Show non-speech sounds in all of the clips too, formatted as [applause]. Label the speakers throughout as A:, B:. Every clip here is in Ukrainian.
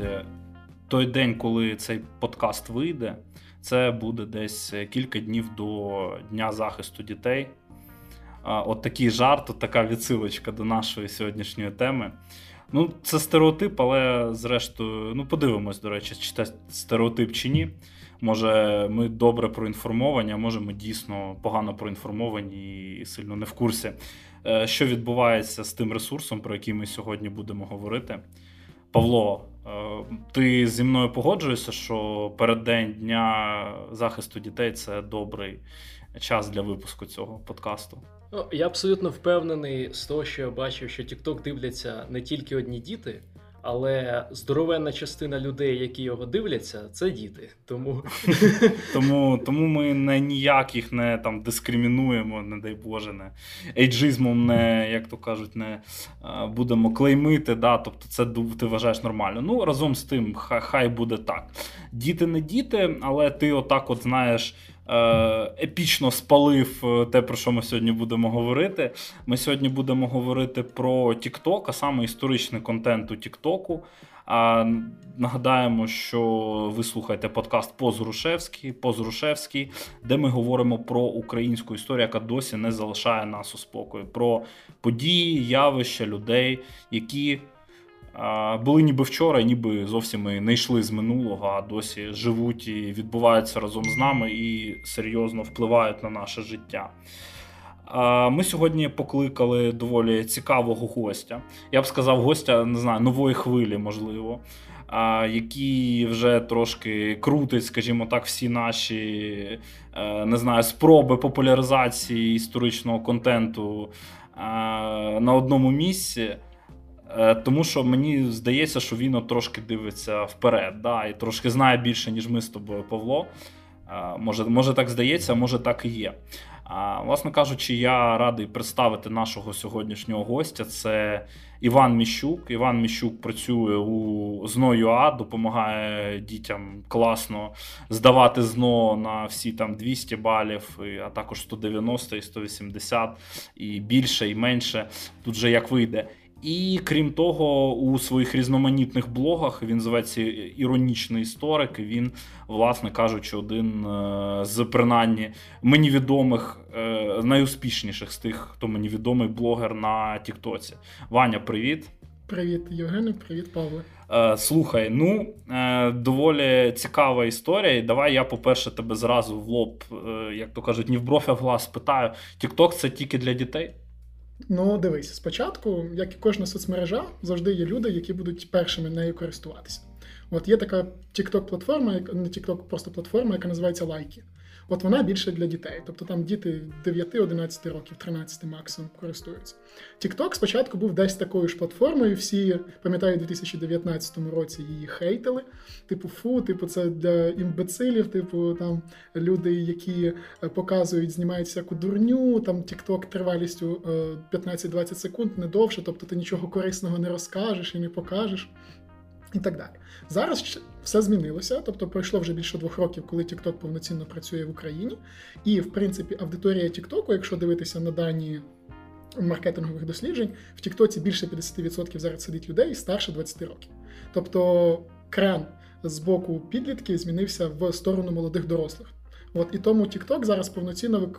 A: друзі, той день, коли цей подкаст вийде, це буде десь кілька днів до Дня захисту дітей. От такий жарт, от така відсилочка до нашої сьогоднішньої теми. Ну, це стереотип, але зрештою, ну подивимось, до речі, чи це стереотип чи ні. Може, ми добре проінформовані, а може, ми дійсно погано проінформовані і сильно не в курсі, е, що відбувається з тим ресурсом, про який ми сьогодні будемо говорити. Павло, е, ти зі мною погоджуєшся, що переддень дня захисту дітей це добрий час для випуску цього подкасту?
B: Ну, я абсолютно впевнений з того, що я бачив, що TikTok дивляться не тільки одні діти, але здоровенна частина людей, які його дивляться, це діти. Тому [laughs]
A: тому, тому ми не ніяк їх не там дискримінуємо, не дай Боже, не ейджизмом, не як то кажуть, не будемо клеймити. Да, Тобто, це ти вважаєш нормально. Ну разом з тим, хай буде так. Діти не діти, але ти отак, от знаєш. Е, епічно спалив е, те, про що ми сьогодні будемо говорити. Ми сьогодні будемо говорити про TikTok, а саме історичний контент у. А нагадаємо, що ви слухаєте подкаст Позрушевський, Позрушевський, де ми говоримо про українську історію, яка досі не залишає нас у спокою, про події, явища людей, які були ніби вчора, ніби зовсім і не йшли з минулого, а досі живуть і відбуваються разом з нами і серйозно впливають на наше життя. Ми сьогодні покликали доволі цікавого гостя. Я б сказав, гостя не знаю, нової хвилі, можливо, який вже трошки крутить, скажімо так, всі наші е, не знаю, спроби популяризації історичного контенту на одному місці. Е, тому що мені здається, що він трошки дивиться вперед, да, і трошки знає більше, ніж ми з тобою, Павло. Е, може, може так здається, може так і є. А, Власне кажучи, я радий представити нашого сьогоднішнього гостя. Це Іван Міщук. Іван Міщук працює у ЗНО.ЮА, допомагає дітям класно здавати ЗНО на всі там 200 балів, а також 190 і 180 і більше, і менше. Тут же як вийде. І крім того, у своїх різноманітних блогах він зветься іронічний історик. Він, власне кажучи, один е, з принаймні мені відомих, е, найуспішніших з тих, хто мені відомий блогер на Тіктоці. Ваня, привіт.
C: Привіт, Євгене, привіт, Павле.
A: Е, слухай, ну доволі цікава історія. І давай я, по-перше, тебе зразу в лоб, як то кажуть, ні в бровь, а в глаз питаю: Тікток це тільки для дітей?
C: Ну, дивись, спочатку, як і кожна соцмережа, завжди є люди, які будуть першими нею користуватися. От є така TikTok платформа, не TikTok, просто платформа, яка називається Лайки. От вона більше для дітей. Тобто там діти 9-11 років, 13 максимум користуються. TikTok спочатку був десь такою ж платформою. Всі пам'ятаю, у 2019 році її хейтили. Типу, фу, типу, це для імбецилів, типу, там люди, які е, показують, знімають всяку дурню. Там TikTok тривалістю 15-20 е, секунд, не довше, тобто ти нічого корисного не розкажеш і не покажеш. І так далі. Зараз все змінилося, тобто пройшло вже більше двох років, коли TikTok повноцінно працює в Україні. І, в принципі, аудиторія TikTok, якщо дивитися на дані маркетингових досліджень, в TikTok більше 50% зараз сидить людей старше 20 років. Тобто крен з боку підлітків змінився в сторону молодих дорослих. От І тому TikTok зараз повноцінно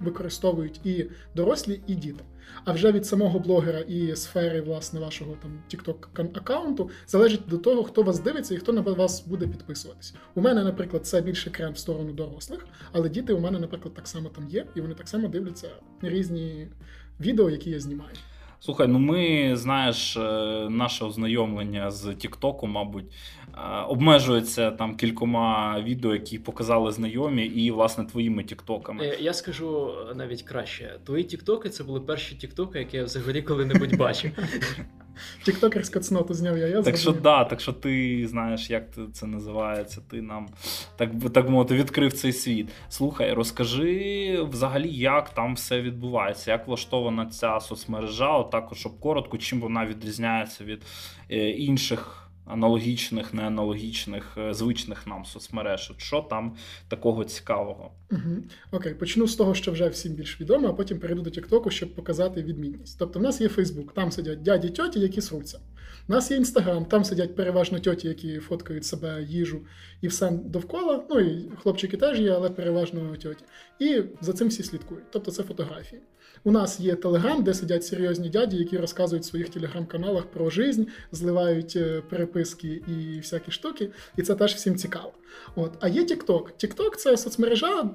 C: використовують і дорослі, і діти. А вже від самого блогера і сфери власне вашого там TikTok аккаунту залежить до того, хто вас дивиться і хто на вас буде підписуватись. У мене, наприклад, це більше крем в сторону дорослих, але діти у мене, наприклад, так само там є, і вони так само дивляться різні відео, які я знімаю.
A: Слухай, ну ми знаєш, е, наше ознайомлення з Тіктоком, мабуть, е, обмежується там кількома відео, які показали знайомі, і власне твоїми тіктоками.
B: Е, я скажу навіть краще: твої тіктоки це були перші тіктоки, які я взагалі коли-небудь бачив.
C: Тіктокерська цноту зняв я. я
A: Так що да, так що ти знаєш, як це називається, ти нам так так мовити відкрив цей світ. Слухай, розкажи взагалі, як там все відбувається, як влаштована ця соцмережа, отак, щоб коротко, чим вона відрізняється від е, інших аналогічних, неаналогічних, е, звичних нам соцмереж. Що там такого цікавого?
C: Угу. Окей, почну з того, що вже всім більш відомо, а потім перейду до Тіктоку, щоб показати відмінність. Тобто, в нас є Фейсбук, там сидять дяді тьоті, які сруться. У нас є інстаграм, там сидять переважно тьоті, які фоткають себе, їжу і все довкола. Ну і хлопчики теж є, але переважно тьоті. І за цим всі слідкують. Тобто це фотографії. У нас є телеграм, де сидять серйозні дяді, які розказують в своїх телеграм-каналах про жизнь, зливають е, переписки і всякі штуки, і це теж всім цікаво. От. А є TikTok. TikTok – це соцмережа,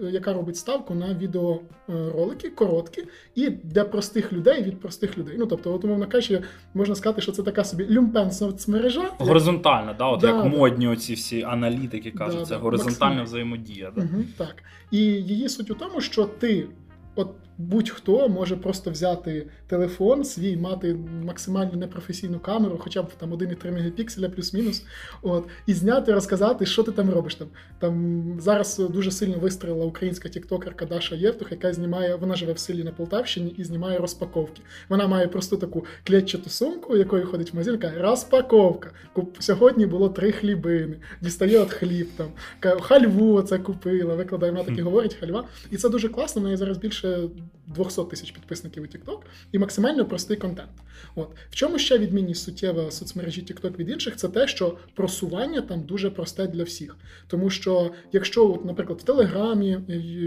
C: яка робить ставку на відеоролики, короткі, і для простих людей від простих людей. Ну тобто, от, умовно кажучи, можна сказати, що це така собі люмпен соцмережа.
A: Горизонтальна, да, от
C: Да,
A: як
C: да.
A: модні оці всі аналітики кажуть,
C: Да,
A: це
C: да,
A: горизонтальна
C: максимально.
A: взаємодія. Да.
C: Угу, так. І її суть у тому, що ти, от будь-хто може просто взяти телефон свій, мати максимально непрофесійну камеру, хоча б там 1,3 мегапікселя плюс-мінус, от, і зняти, розказати, що ти там робиш. Там, там зараз дуже сильно вистрілила українська тіктокерка Даша Євтух, яка знімає, вона живе в селі на Полтавщині і знімає розпаковки. Вона має просту таку клетчату сумку, якою ходить в магазин, каже, розпаковка. Куп... Сьогодні було три хлібини, дістає от хліб там, каже, хальву це купила, викладає, вона таки говорить хальва. І це дуже класно, в неї зараз більше 200 тисяч підписників у TikTok і максимально простий контент. От. В чому ще відмінність суттєва соцмережі TikTok від інших, це те, що просування там дуже просте для всіх. Тому що, якщо, от, наприклад, в Телеграмі,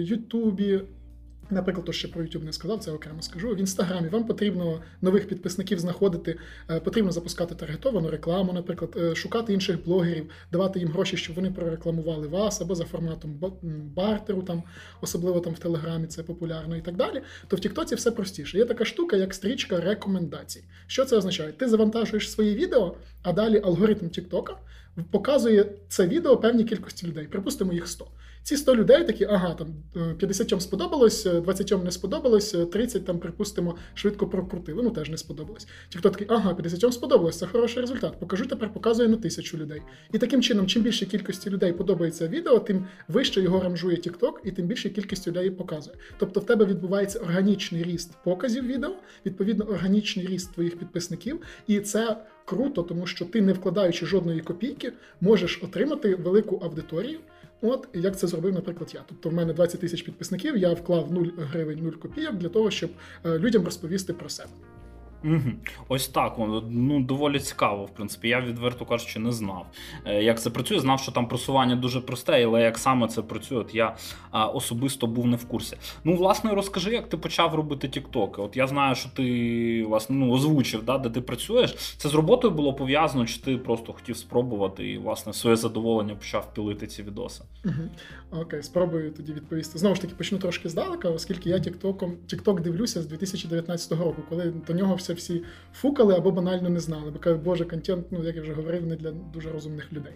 C: Ютубі, Наприклад, то ще про YouTube не сказав, це окремо скажу. В інстаграмі вам потрібно нових підписників знаходити, е, потрібно запускати таргетовану рекламу, наприклад, е, шукати інших блогерів, давати їм гроші, щоб вони прорекламували вас або за форматом бартеру, там особливо там в Телеграмі це популярно і так далі. То в Тіктоці все простіше. Є така штука, як стрічка рекомендацій. Що це означає? Ти завантажуєш свої відео, а далі алгоритм Тіктока показує це відео певній кількості людей. Припустимо, їх 100. Ці 100 людей такі, ага, там е, 50 сподобалось, е, 20 не сподобалось, е, 30 там, припустимо, швидко прокрутили, ну теж не сподобалось. Ті, хто такий, ага, 50 сподобалось, це хороший результат. Покажу тепер, показує на тисячу людей. І таким чином, чим більше кількості людей подобається відео, тим вище його ранжує TikTok, і тим більше кількість людей показує. Тобто в тебе відбувається органічний ріст показів відео, відповідно, органічний ріст твоїх підписників, і це. Круто, тому що ти, не вкладаючи жодної копійки, можеш отримати велику аудиторію. От як це зробив, наприклад, я. Тобто, в мене 20 тисяч підписників, я вклав 0 гривень, 0 копійок для того, щоб е, людям розповісти про себе.
A: Угу. Ось так, ну доволі цікаво, в принципі. Я відверто кажучи, не знав, е, як це працює. Знав, що там просування дуже просте, але як саме це працює, от я особисто був не в курсі. Ну, власне, розкажи, як ти почав робити тіктоки. От я знаю, що ти власне ну, озвучив, да, де ти працюєш. Це з роботою було пов'язано, чи ти просто хотів спробувати і власне своє задоволення почав пілити ці відоси?
C: Угу. Окей, спробую тоді відповісти. Знову ж таки, почну трошки здалека, оскільки я тіктоком TikTok дивлюся з 2019 року, коли до нього все всі фукали або банально не знали. Бо кажуть, боже, контент, ну як я вже говорив, не для дуже розумних людей.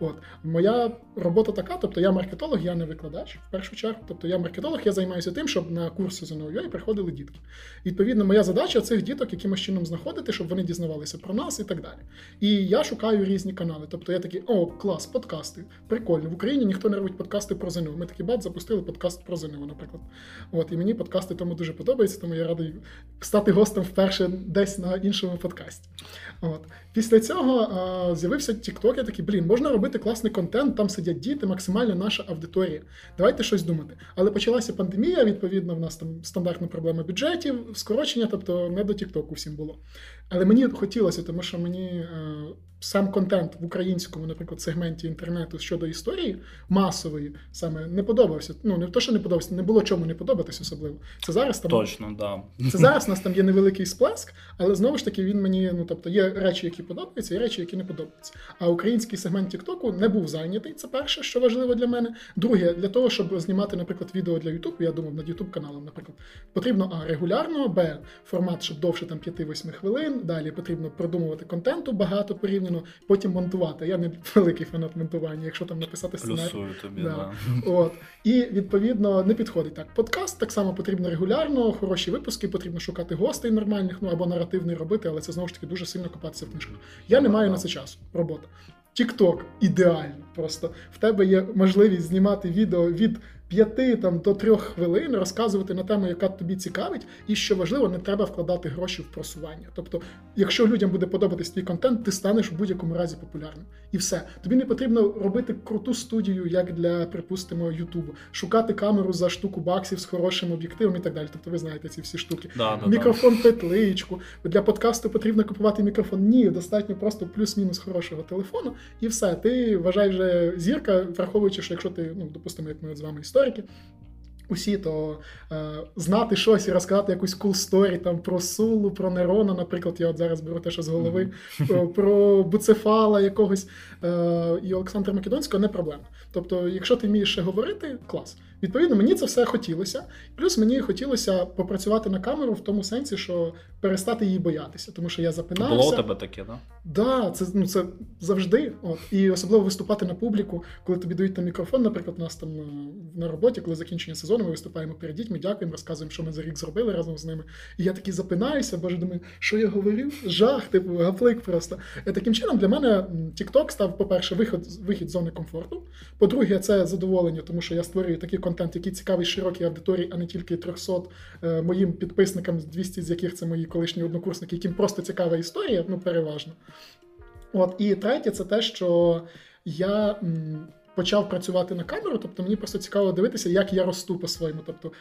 C: От моя робота така, тобто я маркетолог, я не викладач в першу чергу. Тобто я маркетолог, я займаюся тим, щоб на курси ЗНО приходили дітки. Відповідно, моя задача цих діток якимось чином знаходити, щоб вони дізнавалися про нас і так далі. І я шукаю різні канали. Тобто я такий, о, клас, подкасти. Прикольно. В Україні ніхто не робить подкасти про ЗНО. Ми такі бат запустили подкаст про ЗНО, наприклад. От, і мені подкасти тому дуже подобаються, тому я радий стати гостем вперше десь на іншому подкасті. От. Після цього а, з'явився TikTok, я такий, блін, можна робити класний контент, там сидять діти, максимально наша аудиторія. Давайте щось думати. Але почалася пандемія, відповідно, в нас там стандартна проблема бюджетів, скорочення, тобто не до TikTok всім було. Але мені хотілося, тому що мені е, сам контент в українському, наприклад, сегменті інтернету щодо історії масової саме не подобався. Ну не то, що не подобався, не було чому не подобатись особливо. Це зараз там
A: Точно, да.
C: це зараз у нас там є невеликий сплеск, але знову ж таки він мені, ну тобто є речі, які подобаються, і речі, які не подобаються. А український сегмент Тіктоку не був зайнятий. Це перше, що важливо для мене. Друге, для того, щоб знімати, наприклад, відео для Ютубу, я думав над Ютуб каналом, наприклад, потрібно а регулярно, б формат, щоб довше там 5-8 хвилин. Далі потрібно продумувати контенту багато порівняно, потім монтувати. Я не великий фанат монтування, якщо там написати сценарій.
A: Плюсую тобі,
C: Да.
A: да.
C: От і відповідно не підходить так. Подкаст так само потрібно регулярно, хороші випуски, потрібно шукати гостей нормальних, ну або наративний робити, але це знову ж таки дуже сильно копатися в книжках. Я не маю на це часу. Робота. Тікток ідеально. Просто в тебе є можливість знімати відео від 5 там, до 3 хвилин розказувати на тему, яка тобі цікавить, і що важливо, не треба вкладати гроші в просування. Тобто, якщо людям буде подобатись твій контент, ти станеш в будь-якому разі популярним. І все. Тобі не потрібно робити круту студію, як для, припустимо, Ютубу, шукати камеру за штуку баксів з хорошим об'єктивом і так далі. Тобто, ви знаєте ці всі штуки.
A: Да, да,
C: Мікрофон петличку. Для подкасту потрібно купувати мікрофон. Ні, достатньо просто плюс-мінус хорошого телефону, і все. Ти вважай вже зірка, враховуючи, що якщо ти, ну, допустимо, як ми от з вами історики. Усі, то е, знати щось і розказати якусь cool story там про Сулу, про Нерона, наприклад, я от зараз беру те, що з голови, mm-hmm. [laughs] про Буцефала якогось е, і Олександра Македонського не проблема. Тобто, якщо ти вмієш ще говорити, клас. Відповідно, мені це все хотілося. Плюс мені хотілося попрацювати на камеру в тому сенсі, що перестати її боятися, тому що я запинався.
A: Було у тебе таке, да?
C: Да, це ну це завжди. От і особливо виступати на публіку, коли тобі дають там мікрофон. Наприклад, у нас там на роботі, коли закінчення сезону, ми виступаємо перед дітьми, дякуємо, розказуємо, що ми за рік зробили разом з ними. І я такий запинаюся, боже, думаю, що я говорю? Жах, типу, гаплик просто. І таким чином для мене TikTok став, по-перше, вихід вихід з зони комфорту. По-друге, це задоволення, тому що я створюю такий контент, який цікавий широкій аудиторії, а не тільки 300 е, моїм підписникам, 200 з яких це мої колишні однокурсники, яким просто цікава історія, ну переважно. От і третє, це те, що я почав працювати на камеру, тобто мені просто цікаво дивитися, як я росту по-своєму. Тобто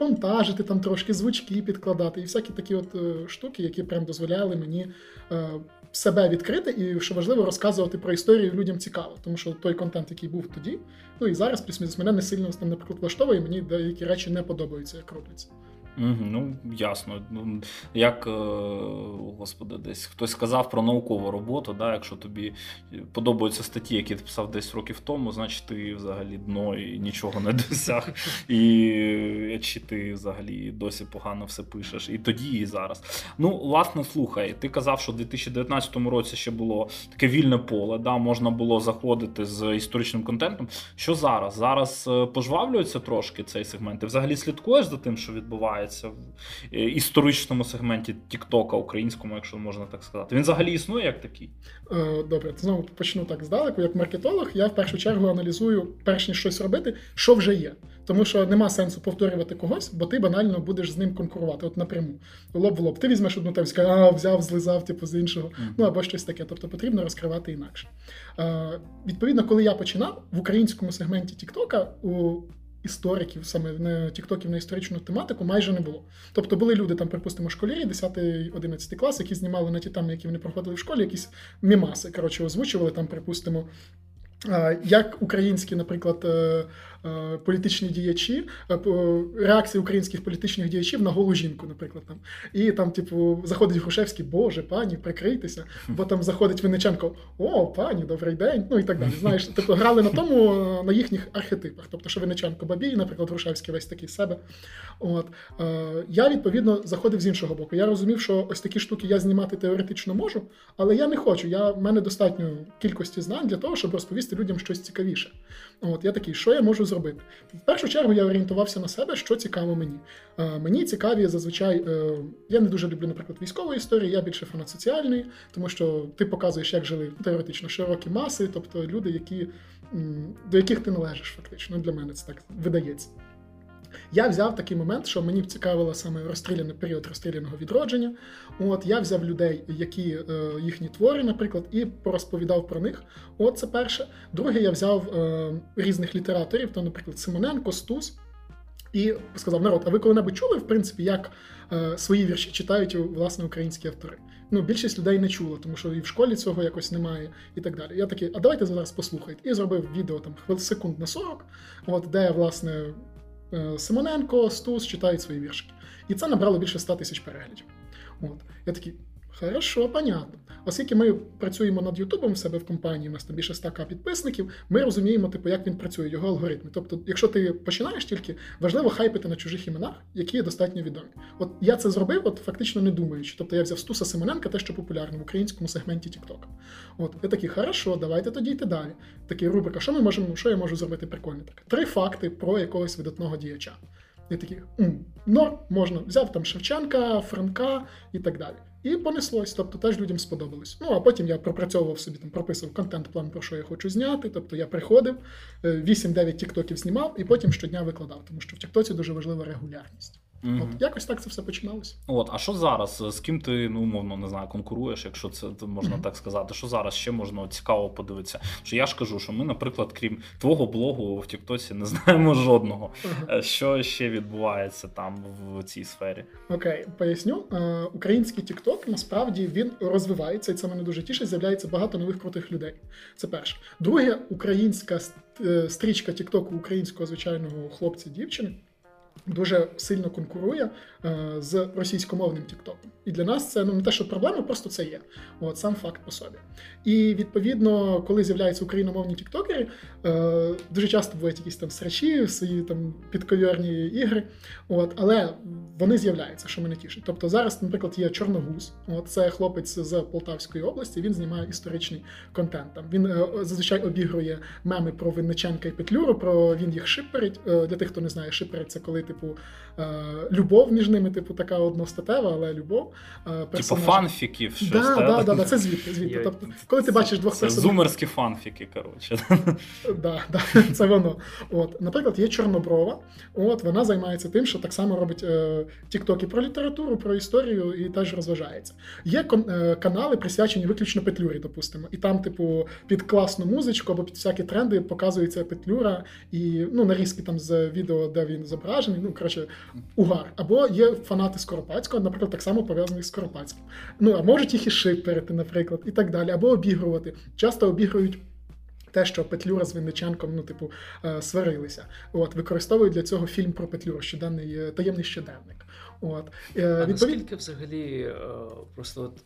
C: монтажити там трошки, звучки підкладати, і всякі такі от е, штуки, які прям дозволяли мені е, себе відкрити, і що важливо, розказувати про історію людям цікаво, тому що той контент, який був тоді, ну і зараз плюс-мінус мене не сильно там, наприклад, влаштовує, мені деякі речі не подобаються, як робляться.
A: Угу, Ну, ясно. Ну, Як, е, господи, десь хтось сказав про наукову роботу, да, якщо тобі подобаються статті, які ти писав десь років тому, значить ти взагалі дно і нічого не [laughs] досяг. І чи ти взагалі досі погано все пишеш. І тоді, і зараз. Ну, власне, слухай, ти казав, що в 2019 році ще було таке вільне поле, да, можна було заходити з історичним контентом. Що зараз? Зараз е, пожвавлюється трошки цей сегмент. Ти взагалі слідкуєш за тим, що відбувається? Відбувається в е, історичному сегменті Тіктока українському, якщо можна так сказати. Він взагалі існує як такий?
C: Е, добре, знову почну так здалеку. Як маркетолог, я в першу чергу аналізую, перш ніж щось робити, що вже є. Тому що нема сенсу повторювати когось, бо ти банально будеш з ним конкурувати. От напряму. Лоб в лоб. Ти візьмеш одну тему, а взяв, злизав, типу з іншого. Mm-hmm. Ну або щось таке. Тобто потрібно розкривати інакше. Е, Відповідно, коли я починав в українському сегменті Тіктока, у істориків, саме не тіктоків на історичну тематику, майже не було. Тобто були люди, там, припустимо, школярі, 10-11 клас, які знімали на ті теми, які вони проходили в школі, якісь мімаси, коротше, озвучували там, припустимо. Як українські, наприклад, е, політичні діячі, е, реакції українських політичних діячів на голу жінку, наприклад. там. І там, типу, заходить Грушевський, Боже, пані, прикрийтеся. Бо там заходить Винниченко, о, пані, добрий день. Ну і так далі. Знаєш, тобто грали на тому, на їхніх архетипах. Тобто, що Винниченко бабій, наприклад, Грушевський весь такий себе. От. Е, я, відповідно, заходив з іншого боку. Я розумів, що ось такі штуки я знімати теоретично можу, але я не хочу. Я, В мене достатньо кількості знань для того, щоб розповісти людям щось цікавіше. От, Я такий, що я можу зробити? Зробити. В першу чергу я орієнтувався на себе, що цікаво мені. Мені цікаві зазвичай. Е, я не дуже люблю, наприклад, військової історії, я більше фанат соціальної, тому що ти показуєш, як жили теоретично широкі маси, тобто люди, які, до яких ти належиш, фактично. Для мене це так видається. Я взяв такий момент, що мені цікавило саме розстріляний період розстріляного відродження. От я взяв людей, які е, їхні твори, наприклад, і порозповідав про них. От це перше. Друге, я взяв е, різних літераторів, то, наприклад, Симоненко, Стус. І сказав, народ, а ви коли-небудь чули, в принципі, як е, свої вірші читають власне українські автори? Ну, більшість людей не чула, тому що і в школі цього якось немає, і так далі. Я такий, а давайте зараз послухайте. І зробив відео там хвил секунд на 40, от де власне Симоненко, Стус читають свої віршики. І це набрало більше 100 тисяч переглядів. От. Я такий, Хорошо, понятно. Оскільки ми працюємо над Ютубом в себе в компанії, у нас там більше 100 підписників, ми розуміємо, типу, як він працює, його алгоритми. Тобто, якщо ти починаєш тільки, важливо хайпити на чужих іменах, які достатньо відомі. От я це зробив, от фактично не думаючи. Тобто я взяв Стуса Симоненка, те, що популярно в українському сегменті TikTok. От я такий, хорошо, давайте тоді йти далі. Такий рубрика, що ми можемо, що я можу зробити прикольне? Так, три факти про якогось видатного діяча. І такий, норм, можна. Взяв там Шевченка, Франка і так далі І понеслось, тобто теж людям сподобалось. Ну а потім я пропрацьовував собі там, прописував контент-план, про що я хочу зняти. Тобто я приходив, е, 8-9 тіктоків знімав і потім щодня викладав, тому що в Тіктоці дуже важлива регулярність.
A: Мгм.
C: От якось так це все починалося.
A: От, а що зараз? З ким ти, ну, умовно, не знаю, конкуруєш, якщо це можна
C: Мгм.
A: так сказати? Що зараз ще можна цікаво подивитися? Що я ж кажу, що ми, наприклад, крім твого блогу в Тіктосі, не [laughs] знаємо жодного. Е, Що ще відбувається там в цій сфері?
C: Окей, поясню. Е, Український TikTok насправді він розвивається, і це мене дуже тішить. З'являється багато нових крутих людей. Це перше. Друге, українська е, стрічка TikTok українського звичайного хлопця дівчини. Дуже сильно конкурує з російськомовним Тіктоком. І для нас це ну не те, що проблема, просто це є. От сам факт по собі. І відповідно, коли з'являються україномовні тіктокери, е, дуже часто бувають якісь там срачі, свої там підковірні ігри. От, але вони з'являються, що мене тішить. Тобто зараз, наприклад, є Чорногуз. От це хлопець з Полтавської області. Він знімає історичний контент. Там він е, зазвичай обігрує меми про Винниченка і Петлюру. Про він їх шиперить. Е, для тих, хто не знає, шиперить це коли, типу, е, любов між ними, типу, така одностатева, але любов. е,
A: Типу фанфіків, щось
C: Да,
A: та?
C: да, да, да, це звідти. [laughs] звідти. Тобто, коли ти бачиш двох
A: Це
C: персонажів.
A: зумерські фанфіки, коротше.
C: Да, да, [laughs] це воно. От, наприклад, є Чорноброва. От вона займається тим, що так само робить е, тіктоки про літературу, про історію і теж розважається. Є кон- е, канали, присвячені виключно Петлюрі, допустимо. І там, типу, під класну музичку або під всякі тренди показується Петлюра і ну, нарізки там з відео, де він зображений. Ну, коротше, угар. Або є фанати Скоропадського, наприклад, так само пов'язані з Скоропадським. Ну, а можуть їх і шиперити, наприклад, і так далі, або обігрувати. Часто обігрують. Те, що Петлюра з Винниченком, ну, типу, е, сварилися. От, використовують для цього фільм про Петлюру, щоденний е, таємний щоденник. От, е,
B: А
C: відповідь...
B: наскільки взагалі просто от,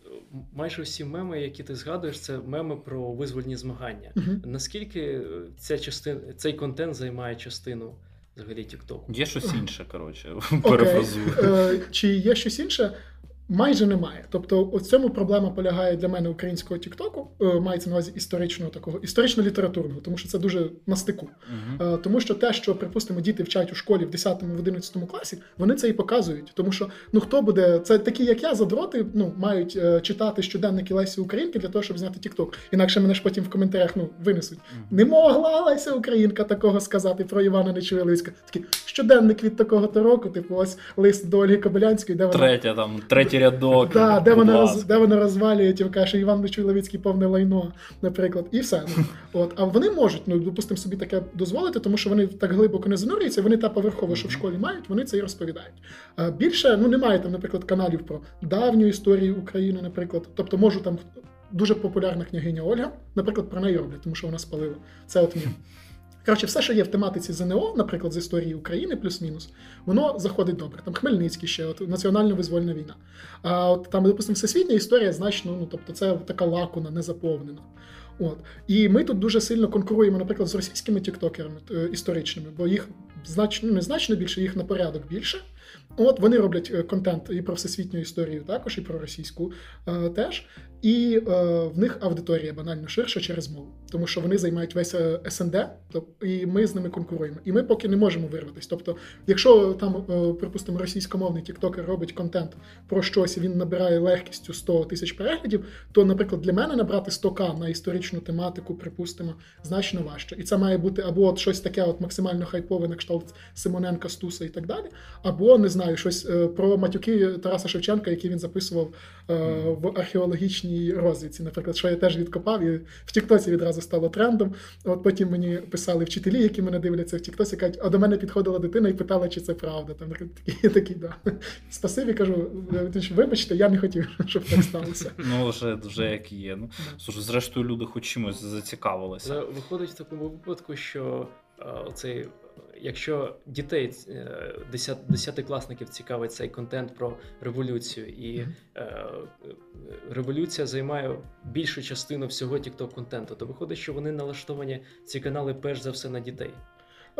B: майже всі меми, які ти згадуєш, це меми про визвольні змагання.
C: Мгм.
B: Наскільки ця частина, цей контент займає частину взагалі TikTok.
A: Є щось інше, коротше, перефразую.
C: Е, Чи є щось інше? Майже немає. Тобто, у цьому проблема полягає для мене українського Тіктоку, е, мається на увазі історичного такого, історично-літературного, тому що це дуже на стику. Е, Тому що те, що, припустимо, діти вчать у школі в 10 в 11 класі, вони це і показують. Тому що ну хто буде, це такі, як я, задроти, ну мають е, читати щоденники Лесі Українки для того, щоб зняти Тікток. Інакше мене ж потім в коментарях ну винесуть. Не могла Леся Українка такого сказати про Івана Нечуєлицька. Такий щоденник від такого то року, типу, ось лист до Ольги Кобилянської, де вона
A: Третя там, третій рядок.
C: Да, де вона роз, де вона розвалює, ті каже, що Іван Нечуй повне лайно, наприклад, і все. Ну, [laughs] от, а вони можуть, ну допустимо, собі таке дозволити, тому що вони так глибоко не занурюються, вони та поверхово, що в школі мають, вони це і розповідають. А більше ну немає там, наприклад, каналів про давню історію України, наприклад. Тобто можу там дуже популярна княгиня Ольга, наприклад, про неї роблять, тому що вона спалила. Це от мій. Коротше, все, що є в тематиці ЗНО, наприклад, з історії України, плюс-мінус, воно заходить добре. Там Хмельницький ще, от національно-визвольна війна. А от там, допустимо, всесвітня історія значно, ну тобто, це така лакуна, не заповнена. От. І ми тут дуже сильно конкуруємо, наприклад, з російськими тіктокерами е, історичними, бо їх значно, не значно більше, їх на порядок більше. От вони роблять е, контент і про всесвітню історію також, і про російську е, теж. І е, в них аудиторія банально ширша через мову, тому що вони займають весь е, СНД, то, і ми з ними конкуруємо. І ми поки не можемо вирватися. Тобто, якщо там, е, припустимо, російськомовний тіктокер робить контент про щось, і він набирає легкістю 100 тисяч переглядів, то, наприклад, для мене набрати 100к на історичну тематику, припустимо, значно важче. І це має бути або от щось таке, от максимально хайпове, на кшталт Симоненка, Стуса і так далі, або не знаю, щось е, про матюки Тараса Шевченка, які він записував е, в археологічній розвідці. Наприклад, що я теж відкопав, і в Тіктосі відразу стало трендом. От потім мені писали вчителі, які мене дивляться в Тіктосі, кажуть, а до мене підходила дитина і питала, чи це правда. Там такі, такі, да. Спасибі, кажу, вибачте, я не хотів, щоб так сталося.
A: Ну, вже, вже як є. Ну, слушай, зрештою, люди хоч чимось зацікавилися.
B: Виходить в такому випадку, що е, оцей, якщо дітей е, 10 десятикласників цікавить цей контент про революцію, і
C: mm-hmm.
B: е, революція займає більшу частину всього тікток контенту, то виходить, що вони налаштовані ці канали перш за все на дітей.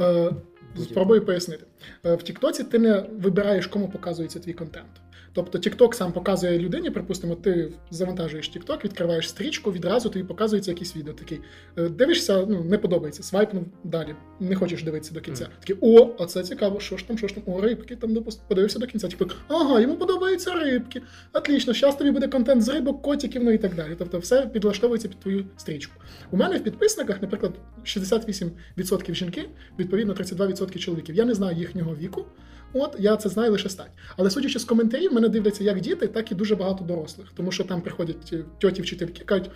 C: Е, Спробую пояснити. Е, В Тіктоці ти не вибираєш, кому показується твій контент. Тобто TikTok сам показує людині, припустимо, ти завантажуєш TikTok, відкриваєш стрічку, відразу тобі показується якийсь відео. Такий е, дивишся, ну не подобається, свайпнув далі, не хочеш дивитися до кінця. Такий, о, а це цікаво, що ж там, що ж там, о, рибки там допустим, подивився до кінця. TikTok, ага, йому подобаються рибки. Отлично, зараз тобі буде контент з рибок, котиків, ну і так далі. Тобто все підлаштовується під твою стрічку. У мене в підписниках, наприклад, 68% жінки, відповідно 32% чоловіків. Я не знаю їхнього віку. От я це знаю лише стать. Але судячи з коментарів, мене дивляться як діти, так і дуже багато дорослих. Тому що там приходять е, тьоті вчительки кажуть,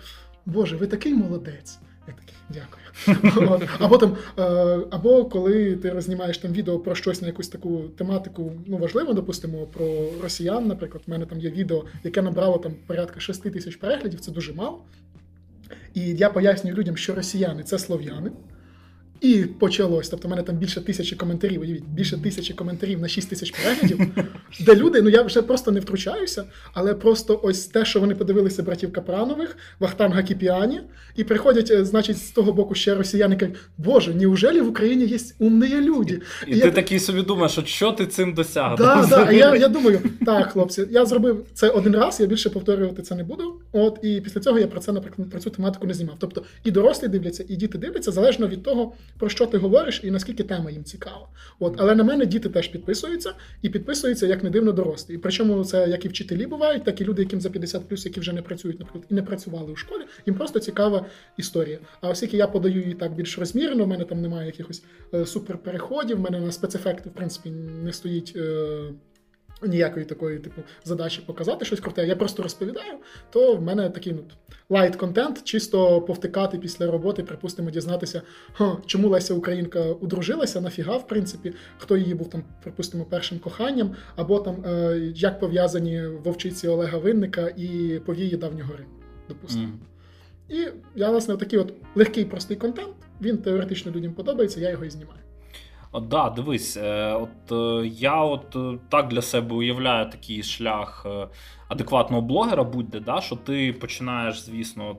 C: Боже, ви такий молодець. Я такий, дякую. [laughs] Або там, е, або коли ти рознімаєш там відео про щось на якусь таку тематику, ну важливо, допустимо, про росіян, наприклад, в мене там є відео, яке набрало там порядка 6 тисяч переглядів, це дуже мало. І я пояснюю людям, що росіяни це слов'яни. І почалось. Тобто, в мене там більше тисячі коментарів, уявіть, більше тисячі коментарів на 6 тисяч переглядів, [laughs] де люди, ну я вже просто не втручаюся, але просто ось те, що вони подивилися братів Капранових, Вахтанга Кіпіані, і приходять, е, значить, з того боку ще росіяни кажуть, Боже, неужели в Україні є умні люди?
A: І,
C: І
A: ти
C: я-
A: такий собі думаєш, що що ти цим досяг?
C: Да, [laughs] да. Я, я думаю, так, хлопці, я зробив це один раз, я більше повторювати це не буду. От і після цього я про це, наприклад, про цю тематику не знімав. Тобто і дорослі дивляться, і діти дивляться, залежно від того, про що ти говориш і наскільки тема їм цікава. От, але на мене діти теж підписуються, і підписуються, як не дивно, дорослі. І причому це як і вчителі бувають, так і люди, яким за 50 які вже не працюють, наприклад, і не працювали у школі. Їм просто цікава історія. А оскільки я подаю її так більш розмірено, в мене там немає якихось е, суперпереходів, в мене на спецефекти, в принципі, не стоїть. Е, Ніякої такої, типу, задачі показати щось круте. Я просто розповідаю, то в мене такий ну, light контент, чисто повтикати після роботи, припустимо, дізнатися, чому Леся Українка одружилася, нафіга, в принципі, хто її був там, припустимо, першим коханням, або там е, як пов'язані вовчиці Олега Винника і повії давнього Риму, допустимо.
A: Мгм.
C: І я, власне, такий от легкий, простий контент. Він теоретично людям подобається, я його і знімаю.
A: От, да, дивись, е, от е, я от е, так для себе уявляю такий шлях адекватного блогера, будь-де, да, що ти починаєш, звісно, от,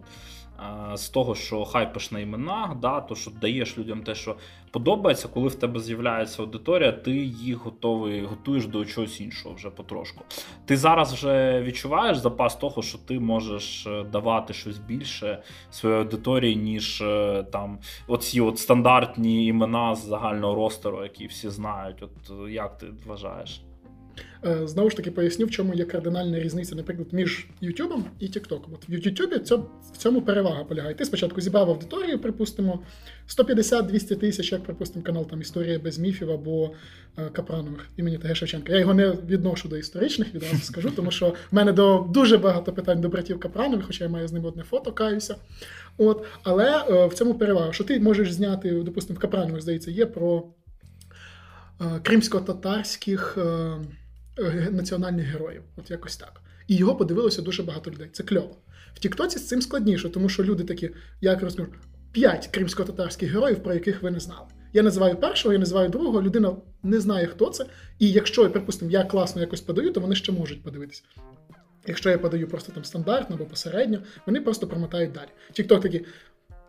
A: з того, що хайпиш на іменах, да, то що даєш людям те, що подобається, коли в тебе з'являється аудиторія, ти їх готовий, готуєш до чогось іншого вже потрошку. Ти зараз вже відчуваєш запас того, що ти можеш е, давати щось більше своїй аудиторії, ніж е, там оці от стандартні імена з загального ростеру, які всі знають. От е, як ти вважаєш?
C: Е, Знову ж таки поясню, в чому є кардинальна різниця, наприклад, між YouTube і TikTok. От в YouTube в цьому перевага полягає. Ти спочатку зібрав аудиторію, припустимо, 150-200 тисяч, як припустимо, канал там Історія без міфів або е, Капранових імені Т.Г. Шевченка. Я його не відношу до історичних, відразу скажу, тому що в мене до дуже багато питань до братів Капранових, хоча я маю з ними одне фото, каюся. От, але е, в цьому перевага, що ти можеш зняти, допустимо, в Капранових, здається, є про е, кримсько-татарських. Національних героїв, от якось так. І його подивилося дуже багато людей. Це кльово. В Тіктоці з цим складніше, тому що люди такі, як розкажу, п'ять кримсько-татарських героїв, про яких ви не знали. Я називаю першого, я називаю другого, людина не знає, хто це. І якщо, припустимо, я класно якось подаю, то вони ще можуть подивитися. Якщо я подаю просто там стандартно або посередньо, вони просто промотають далі. Тікток такий.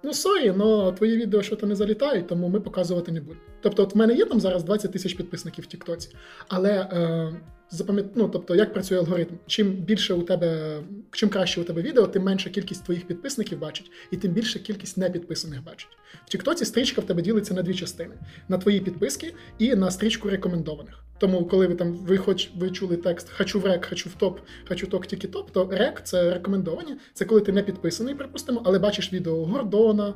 C: Ну, sorry, але твої відео що то не залітають, тому ми показувати не будемо. Тобто, от в мене є там зараз 20 тисяч підписників в Тіктоці, але е, запам'ят... ну, тобто, як працює алгоритм? Чим більше у тебе, чим краще у тебе відео, тим менша кількість твоїх підписників бачить, і тим більша кількість непідписаних бачить. В Тіктоці стрічка в тебе ділиться на дві частини: на твої підписки і на стрічку рекомендованих. Тому, коли ви там ви хоч ви чули текст Хочу в рек, хочу в топ, хочу ток тільки топ, то рек це рекомендовані. Це коли ти не підписаний, припустимо, але бачиш відео Гордона, е,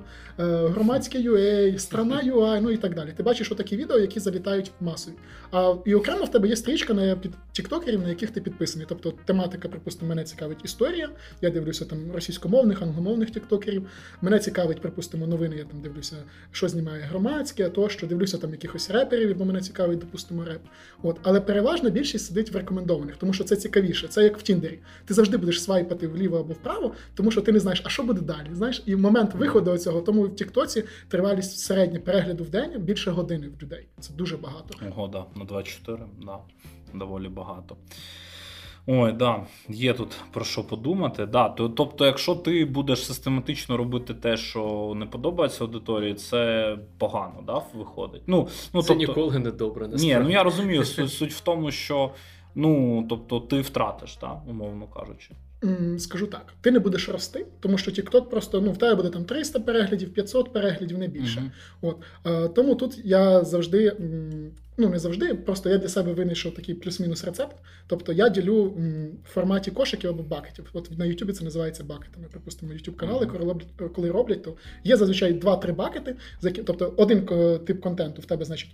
C: громадське UA, страна UI, ну і так далі. Ти бачиш отакі відео, які залітають масові. А і окремо в тебе є стрічка на під тіктокерів, на яких ти підписаний. Тобто тематика, припустимо, мене цікавить історія. Я дивлюся там російськомовних, англомовних тіктокерів. Мене цікавить, припустимо, новини. Я там дивлюся, що знімає громадське, тощо дивлюся там якихось реперів, бо мене цікавить, допустимо, реп. От, але переважна більшість сидить в рекомендованих, тому що це цікавіше. Це як в Тіндері. Ти завжди будеш свайпати вліво або вправо, тому що ти не знаєш, а що буде далі. Знаєш, і в момент виходу цього, тому в Тіктоці тривалість середня перегляду в день більше години в людей. Це дуже багато.
A: Ого, да, на 24, да, доволі багато. Ой, да, є тут про що подумати. Да, то, тобто, якщо ти будеш систематично робити те, що не подобається аудиторії, це погано, да, виходить. Ну, ну
B: Це
A: тобто,
B: ніколи не добре.
A: Ні, ну я розумію. Суть, [laughs] суть в тому, що Ну, тобто, ти втратиш, так, умовно кажучи.
C: Скажу так, ти не будеш рости, тому що TikTok просто ну в тебе буде там 300 переглядів, 500 переглядів, не більше.
A: Мгм.
C: От е, тому тут я завжди, ну не завжди, просто я для себе винайшов такий плюс-мінус рецепт. Тобто я ділю в форматі кошиків або бакетів. От на YouTube це називається бакетами. Припустимо, YouTube канали,
A: Мгм.
C: коли роблять, коли роблять, то є зазвичай 2-3 бакети, тобто один тип контенту в тебе, значить.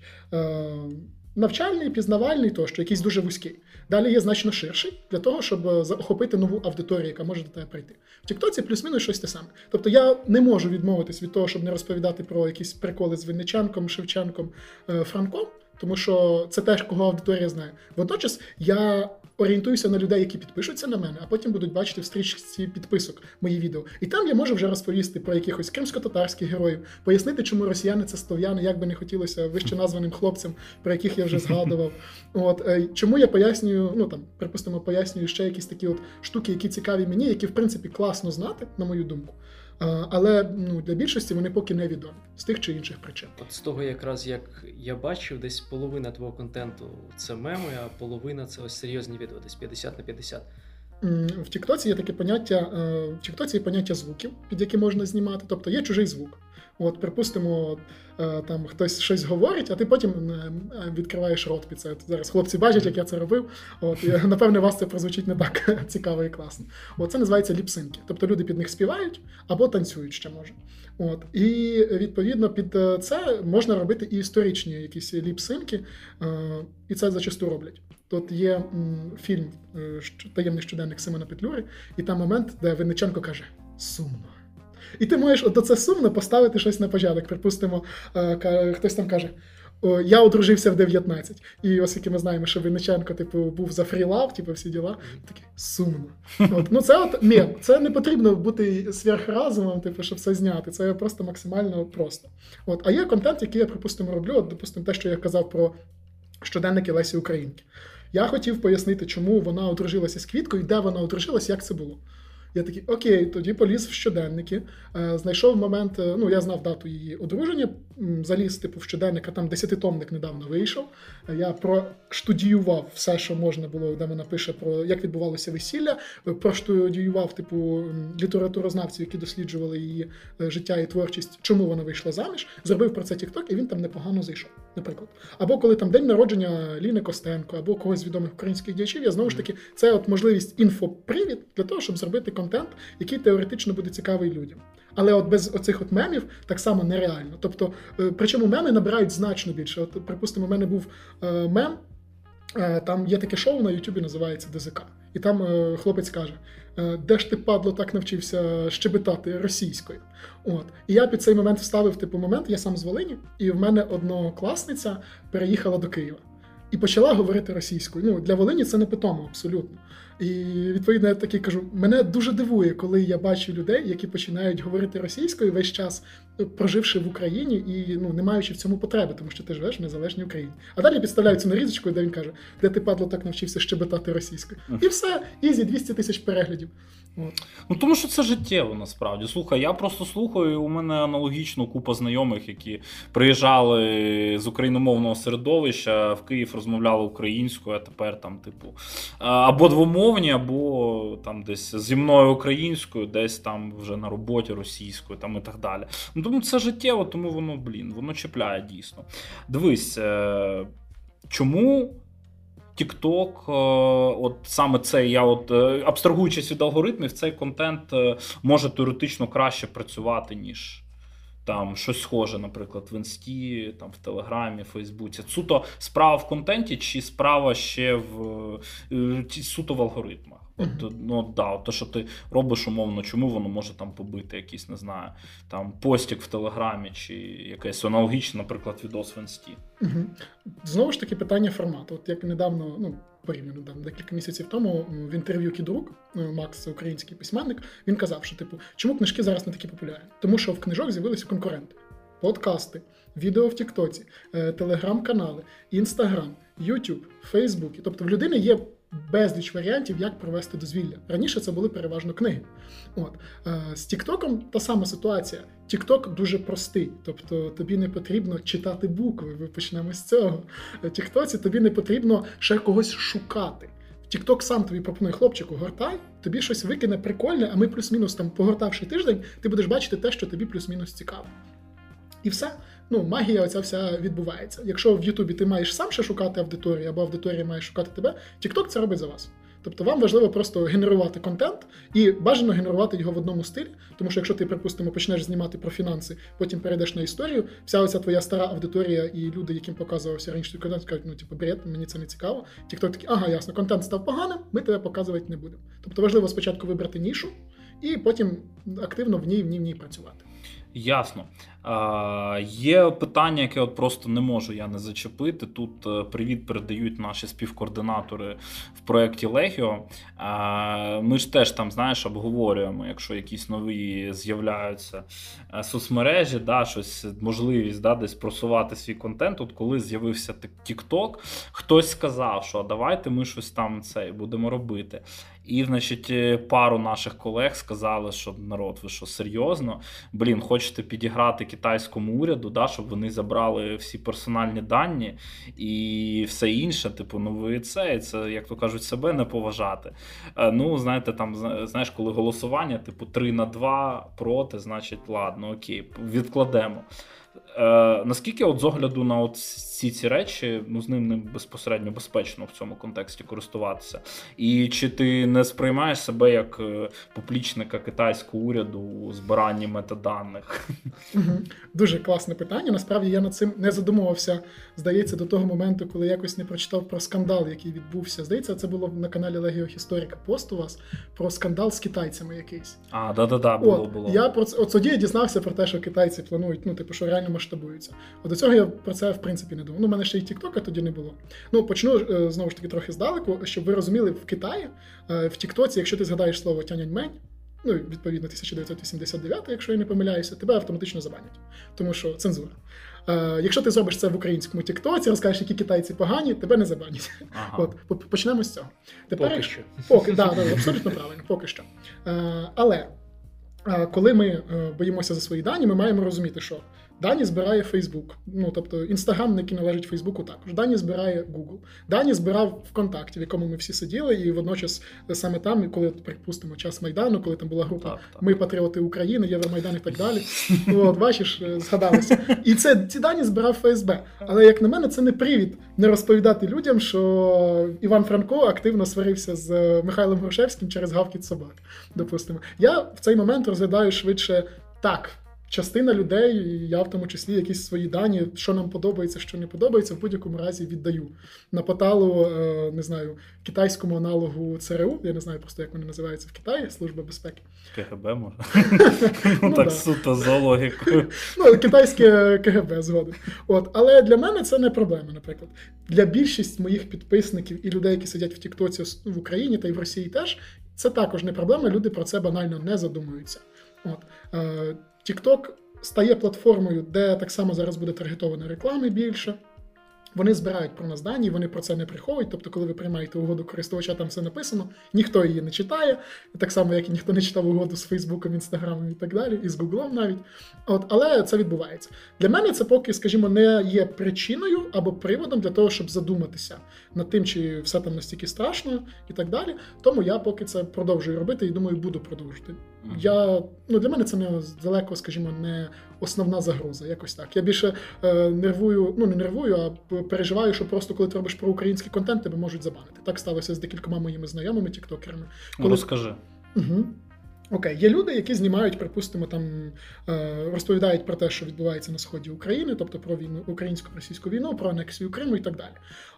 C: Е, Навчальний, пізнавальний, тощо, якийсь дуже вузький. Далі є значно ширший для того, щоб заохопити охопити нову аудиторію, яка може до тебе прийти. В Тіктоці плюс-мінус щось те саме. Тобто я не можу відмовитись від того, щоб не розповідати про якісь приколи з Винниченком, Шевченком, е, Франком, тому що це теж кого аудиторія знає. Водночас я орієнтуюся на людей, які підпишуться на мене, а потім будуть бачити в стрічці підписок мої відео. І там я можу вже розповісти про якихось кримсько-татарських героїв, пояснити, чому росіяни це слов'яни, як би не хотілося вище названим хлопцям, про яких я вже згадував. От е, чому я пояснюю, ну там, припустимо, пояснюю ще якісь такі от штуки, які цікаві мені, які в принципі класно знати, на мою думку. Але ну, для більшості вони поки не відомі з тих чи інших причин.
B: От з того, якраз як я бачив, десь половина твого контенту це меми, а половина це ось серйозні відео, десь 50 на 50.
C: В Тіктоці є таке поняття, е, в Тіктоці є поняття звуків, під які можна знімати, тобто є чужий звук. От, припустимо, е, там хтось щось говорить, а ти потім е, відкриваєш рот під це. Зараз хлопці бачать, як я це робив. От, і, [laughs] напевне, вас це прозвучить не так [laughs] цікаво і класно. От, це називається ліпсинки. Тобто люди під них співають або танцюють ще може. От, і відповідно під е, це можна робити і історичні якісь ліпсинки, і це зачасту роблять. Тут є фільм е, «Щ- Таємний щоденник Симона Петлюри, і там момент, де Винниченко каже сумно. І ти можеш до це сумно поставити щось на початок. Припустимо, е, хтось там каже. Я одружився в 19. І оскільки ми знаємо, що Винниченко, типу, був за фрілав, типу, всі діла, такі сумно. От. Ну, це от мем. Це не потрібно бути сверхразумом, типу, щоб все зняти. Це просто максимально просто. От. А є контент, який я, припустимо, роблю. От, допустимо, те, що я казав про щоденники Лесі Українки. Я хотів пояснити, чому вона одружилася з квіткою, де вона одружилася, як це було. Я такий, окей, тоді поліз в щоденники. Е, знайшов момент, е, ну я знав дату її одруження, заліз типу в щоденник, а там десятитомник недавно вийшов. Я проштудіював все, що можна було, де вона пише про як відбувалося весілля. Е, Проштудіював, типу, літературознавців, які досліджували її життя і творчість, чому вона вийшла заміж. Зробив про це TikTok, і він там непогано зайшов, наприклад. Або коли там день народження Ліни Костенко, або когось з відомих українських діячів, я знову ж таки, це от можливість інфопривід для того, щоб зробити контент, який теоретично буде цікавий людям. Але от без оцих от мемів так само нереально. Тобто, е, причому меми набирають значно більше. От, припустимо, у мене був е, мем. е, Там є таке шоу на Ютубі, називається ДЗК. І там е, хлопець каже: де ж ти падло так навчився щебетати російською? От. І я під цей момент вставив типу момент, я сам з Волині, і в мене однокласниця переїхала до Києва і почала говорити російською. Ну, для Волині це не питомо абсолютно. І відповідно я такий кажу: мене дуже дивує, коли я бачу людей, які починають говорити російською весь час, проживши в Україні і ну не маючи в цьому потреби, тому що ти живеш в незалежній Україні. А далі підставляють цю нарізочку, де він каже, де ти падло так навчився щебетати російською. І все, easy, 200 тисяч переглядів. От.
A: Ну тому що це життєво насправді. Слухай, я просто слухаю. У мене аналогічно купа знайомих, які приїжджали з україномовного середовища в Київ, розмовляли українською, а тепер там, типу, або двомовні, або там десь зі мною українською, десь там вже на роботі російською, там і так далі. Ну тому це життєво, тому воно, блін, воно чіпляє дійсно. Дивись, е, чому. TikTok, е, от саме цей, я от е, абстрагуючись від алгоритмів, цей контент може теоретично краще працювати, ніж там щось схоже, наприклад, в Інсті, там в Телеграмі, Фейсбуці. Суто справа в контенті, чи справа ще в суто в алгоритмах. От, ну да, от те, що ти робиш умовно, чому воно може там побити якийсь, не знаю, там постік в Телеграмі, чи якесь аналогічне, наприклад, відос в Інсті.
C: Угу. Знову ж таки, питання формату. От як недавно, ну порівняно недавно, декілька місяців тому в інтерв'ю Кідрук, е, Макс, український письменник, він казав, що типу, чому книжки зараз не такі популярні? Тому що в книжок з'явилися конкуренти, подкасти, відео в Тіктоці, е, телеграм-канали, Інстаграм, Ютуб, Фейсбук. Тобто в людини є безліч варіантів, як провести дозвілля. Раніше це були переважно книги. От е, з Тіктоком та сама ситуація. Тікток дуже простий, тобто тобі не потрібно читати букви. Ви почнемо з цього. В Тіктоці тобі не потрібно ще когось шукати. Тікток сам тобі пропонує хлопчику, гортай, тобі щось викине прикольне, а ми плюс-мінус там погортавши тиждень, ти будеш бачити те, що тобі плюс-мінус цікаво. І все. Ну, магія оця вся відбувається. Якщо в Ютубі ти маєш сам ще шукати аудиторію, або аудиторія має шукати тебе, TikTok це робить за вас. Тобто вам важливо просто генерувати контент і бажано генерувати його в одному стилі. Тому що якщо ти, припустимо, почнеш знімати про фінанси, потім перейдеш на історію, вся оця твоя стара аудиторія і люди, яким показувався раніше контент, скажуть, ну типу, бред, мені це не цікаво. TikTok такий, ага, ясно, контент став поганим, ми тебе показувати не будемо. Тобто важливо спочатку вибрати нішу і потім активно в ній, в ній, в ній працювати.
A: Ясно. А, Є питання, яке от просто не можу я не зачепити. Тут е, привіт передають наші співкоординатори в проєкті Легіо. А, Ми ж теж там, знаєш, обговорюємо, якщо якісь нові з'являються е, соцмережі, да, щось можливість да, десь просувати свій контент. От коли з'явився TikTok, хтось сказав, що давайте ми щось там це будемо робити. І, значить, е, пару наших колег сказали, що народ, ви що серйозно? Блін, хочете підіграти китайському уряду, да, щоб вони забрали всі персональні дані і все інше. Типу, ну ви це, це, як то кажуть, себе не поважати. Е, ну, знаєте, там знаєш, коли голосування, типу 3 на 2 проти, значить, ладно, окей, відкладемо. Е, Наскільки от з огляду на от всі ці речі, ну з ним не безпосередньо безпечно в цьому контексті користуватися? І чи ти не сприймаєш себе як е, поплічника китайського уряду у збиранні метаданих?
C: Дуже класне питання. Насправді я над цим не задумувався, здається, до того моменту, коли якось не прочитав про скандал, який відбувся. Здається, це було на каналі Легіо Історика пост у вас про скандал з китайцями якийсь.
A: А, да-да-да, було
C: От,
A: було.
C: Я про це от тоді я дізнався про те, що китайці планують, ну, типу, що реально масштабуються. От до цього я про це в принципі не думав. Ну, у мене ще й Тіктока тоді не було. Ну, почну е, знову ж таки трохи здалеку, щоб ви розуміли, в Китаї, е, в Тіктоці, якщо ти згадаєш слово тяньаньмень, ну, відповідно, 1989, якщо я не помиляюся, тебе автоматично забанять, тому що цензура. Е, якщо ти зробиш це в українському Тіктоці, розкажеш, які китайці погані, тебе не забанять.
A: Ага.
C: От, почнемо з цього. Тепер,
B: Поки що.
C: Поки, да, да, абсолютно правильно, поки що. Але коли ми боїмося за свої дані, ми маємо розуміти, що Дані збирає Facebook. Ну тобто Інстаграм, який належить Фейсбуку, також дані збирає Google. Дані збирав ВКонтакті, в якому ми всі сиділи, і водночас саме там, коли припустимо час майдану, коли там була група
A: Так, так.
C: Ми патріоти України, Євромайдан і так далі. Ну, [laughs] От бачиш, е, згадалося. І це ці дані збирав ФСБ. Але як на мене, це не привід не розповідати людям, що Іван Франко активно сварився з е, Михайлом Грушевським через гавкіт собак. Допустимо, я в цей момент розглядаю швидше так. Частина людей, і я в тому числі якісь свої дані, що нам подобається, що не подобається, в будь-якому разі віддаю на поталу, е, не знаю, китайському аналогу ЦРУ. Я не знаю просто, як вони називаються в Китаї, Служба безпеки.
A: КГБ може. [laughs]
C: Ну,
A: Ну так суто за логікою.
C: Ну, китайське КГБ згодом. От, але для мене це не проблема, наприклад. Для більшість моїх підписників і людей, які сидять в Тіктоці в Україні та й в Росії теж, це також не проблема. Люди про це банально не задумуються. От. TikTok стає платформою, де так само зараз буде таргетована реклами більше. Вони збирають про нас дані, вони про це не приховують. Тобто, коли ви приймаєте угоду користувача, там все написано, ніхто її не читає, так само, як і ніхто не читав угоду з Фейсбуком, Інстаграмом і так далі, і з Гуглом навіть. От, але це відбувається. Для мене це поки, скажімо, не є причиною або приводом для того, щоб задуматися над тим, чи все там настільки страшно і так далі. Тому я поки це продовжую робити і думаю, буду продовжувати.
A: Мгм.
C: Я ну для мене це не далеко, скажімо, не основна загроза. Якось так. Я більше е, нервую, ну не нервую, а переживаю, що просто коли ти робиш про український контент, тебе можуть забанити. Так сталося з декількома моїми знайомими тіктокерами.
A: Ну,
C: Коли-
A: Розкажи.
C: Угу. Окей, є люди, які знімають, припустимо, там е, розповідають про те, що відбувається на сході України, тобто про війну, українсько-російську війну, про анексію Криму і так далі.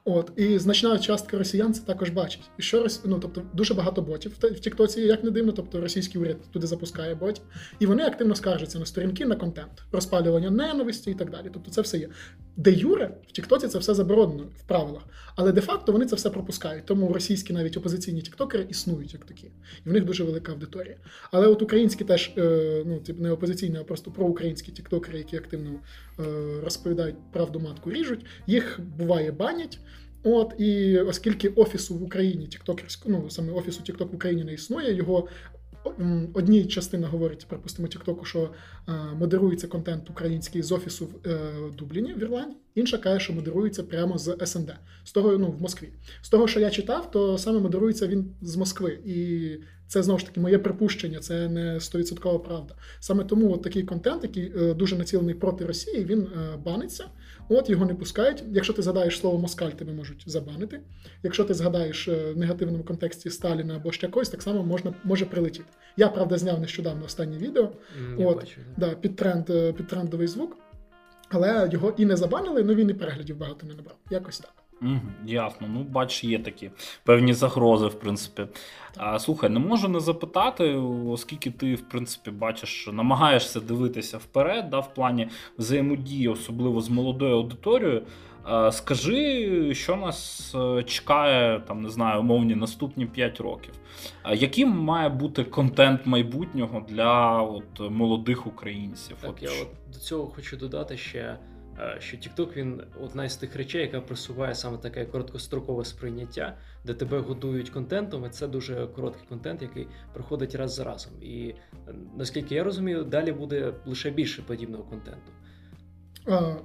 C: От і значна частка росіян це також бачить. І що ну, тобто дуже багато ботів в Тіктоці, як не дивно, тобто російський уряд туди запускає ботів, і вони активно скаржаться на сторінки, на контент, розпалювання ненависті і так далі. Тобто це все є. Де Юре в Тіктоці це все заборонено в правилах, але де-факто вони це все пропускають. Тому російські навіть опозиційні тіктокери існують як такі, і в них дуже велика аудиторія. Але от українські теж, е, ну тип не опозиційні, а просто проукраїнські тіктокери, які активно е, розповідають правду матку ріжуть, їх буває банять. От і оскільки офісу в Україні тіктокерського, ну саме офісу TikTok в Україні не існує, його одній частина говорить, припустимо, Тіктоку, що е, модерується контент український з офісу в е, Дубліні в Ірландії, інша каже, що модерується прямо з СНД, з того, ну в Москві. З того, що я читав, то саме модерується він з Москви. І це знову ж таки моє припущення, це не 100% правда. Саме тому от такий контент, який е, дуже націлений проти Росії, він е, баниться. От його не пускають. Якщо ти згадаєш слово москаль, тебе можуть забанити. Якщо ти згадаєш е, в негативному контексті Сталіна або ще когось, так само можна може прилетіти. Я правда зняв нещодавно останнє відео.
B: Я
C: от
B: бачу,
C: да, під тренд під трендовий звук, але його і не забанили, ну він і переглядів багато не набрав. Якось так.
A: Угу, Ясно. Ну, бач, є такі певні загрози, в принципі. А, Слухай, не можу не запитати, оскільки ти, в принципі, бачиш, намагаєшся дивитися вперед, да, в плані взаємодії, особливо з молодою аудиторією. А, Скажи, що нас е, чекає, там, не знаю, умовні наступні 5 років. А Яким має бути контент майбутнього для от, молодих українців?
B: Так,
A: от,
B: я от до цього хочу додати ще. Е, що TikTok він одна з тих речей, яка просуває саме таке короткострокове сприйняття, де тебе годують контентом, і це дуже короткий контент, який проходить раз за разом. І е, наскільки я розумію, далі буде лише більше подібного контенту.
C: А,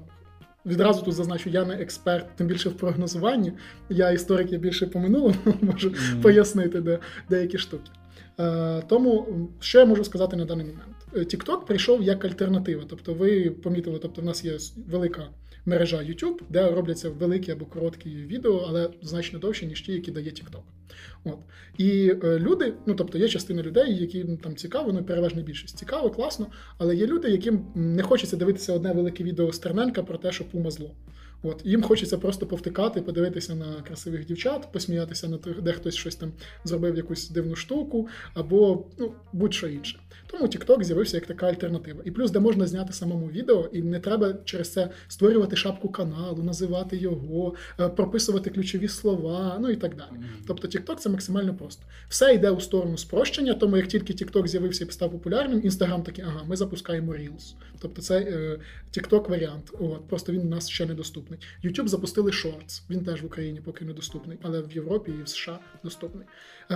C: Відразу тут зазначу, я не експерт, тим більше в прогнозуванні. Я історик, я більше по минулому [laughs] можу mm. пояснити де, деякі штуки. Е, тому що я можу сказати на даний момент? TikTok прийшов як альтернатива. Тобто, ви помітили, тобто в нас є велика мережа YouTube, де робляться великі або короткі відео, але значно довші, ніж ті, які дає TikTok. От. І е, люди, ну тобто є частина людей, які ну, там цікаво, ну переважна більшість цікаво, класно, але є люди, яким не хочеться дивитися одне велике відео Стерненка про те, що пума зло. От їм хочеться просто повтикати, подивитися на красивих дівчат, посміятися на тих, де хтось щось там зробив якусь дивну штуку, або ну будь-що інше. Тому TikTok з'явився як така альтернатива. І плюс, де можна зняти самому відео, і не треба через це створювати шапку каналу, називати його, е, прописувати ключові слова, ну і так далі. Тобто TikTok це максимально просто. Все йде у сторону спрощення, тому як тільки TikTok з'явився і став популярним, Instagram такий, ага, ми запускаємо Reels. Тобто це е, TikTok варіант. От, Просто він у нас ще недоступний. YouTube запустили Shorts, він теж в Україні поки недоступний, але в Європі і в США доступний.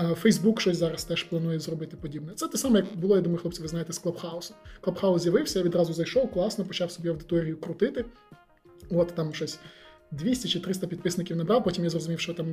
C: Facebook щось зараз теж планує зробити подібне. Це те саме, як було, я думаю, хлопці, ви знаєте, з Clubhouse. Clubhouse з'явився, я відразу зайшов, класно, почав собі аудиторію крутити. От там щось 200 чи 300 підписників набрав. Потім я зрозумів, що там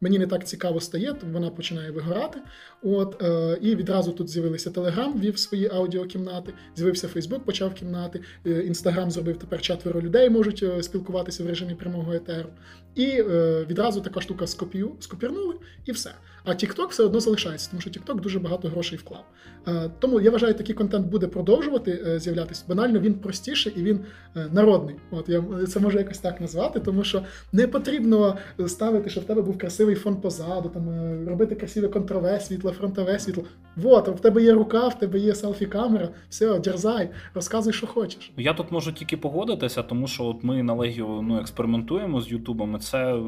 C: мені не так цікаво стає, вона починає вигорати. От е, І відразу тут з'явилися Телеграм, вів свої аудіокімнати, з'явився Фейсбук, почав кімнати. Інстаграм зробив тепер четверо людей, можуть е, спілкуватися в режимі прямого етеру. І е, відразу така штука скопію, скопірнули, і все. А TikTok все одно залишається, тому що TikTok дуже багато грошей вклав. Е, тому я вважаю, такий контент буде продовжувати е, з'являтися. Банально він простіший і він е, народний. От я це можу якось так назвати, тому що не потрібно ставити, щоб в тебе був красивий фон позаду, там робити красиве контрове світло, фронтове світло. Вот, в тебе є рука, в тебе є селфі-камера, все, дерзай, розказуй, що хочеш.
A: Я тут можу тільки погодитися, тому що от ми на Легіо ну, експериментуємо з Ютубом. Це е,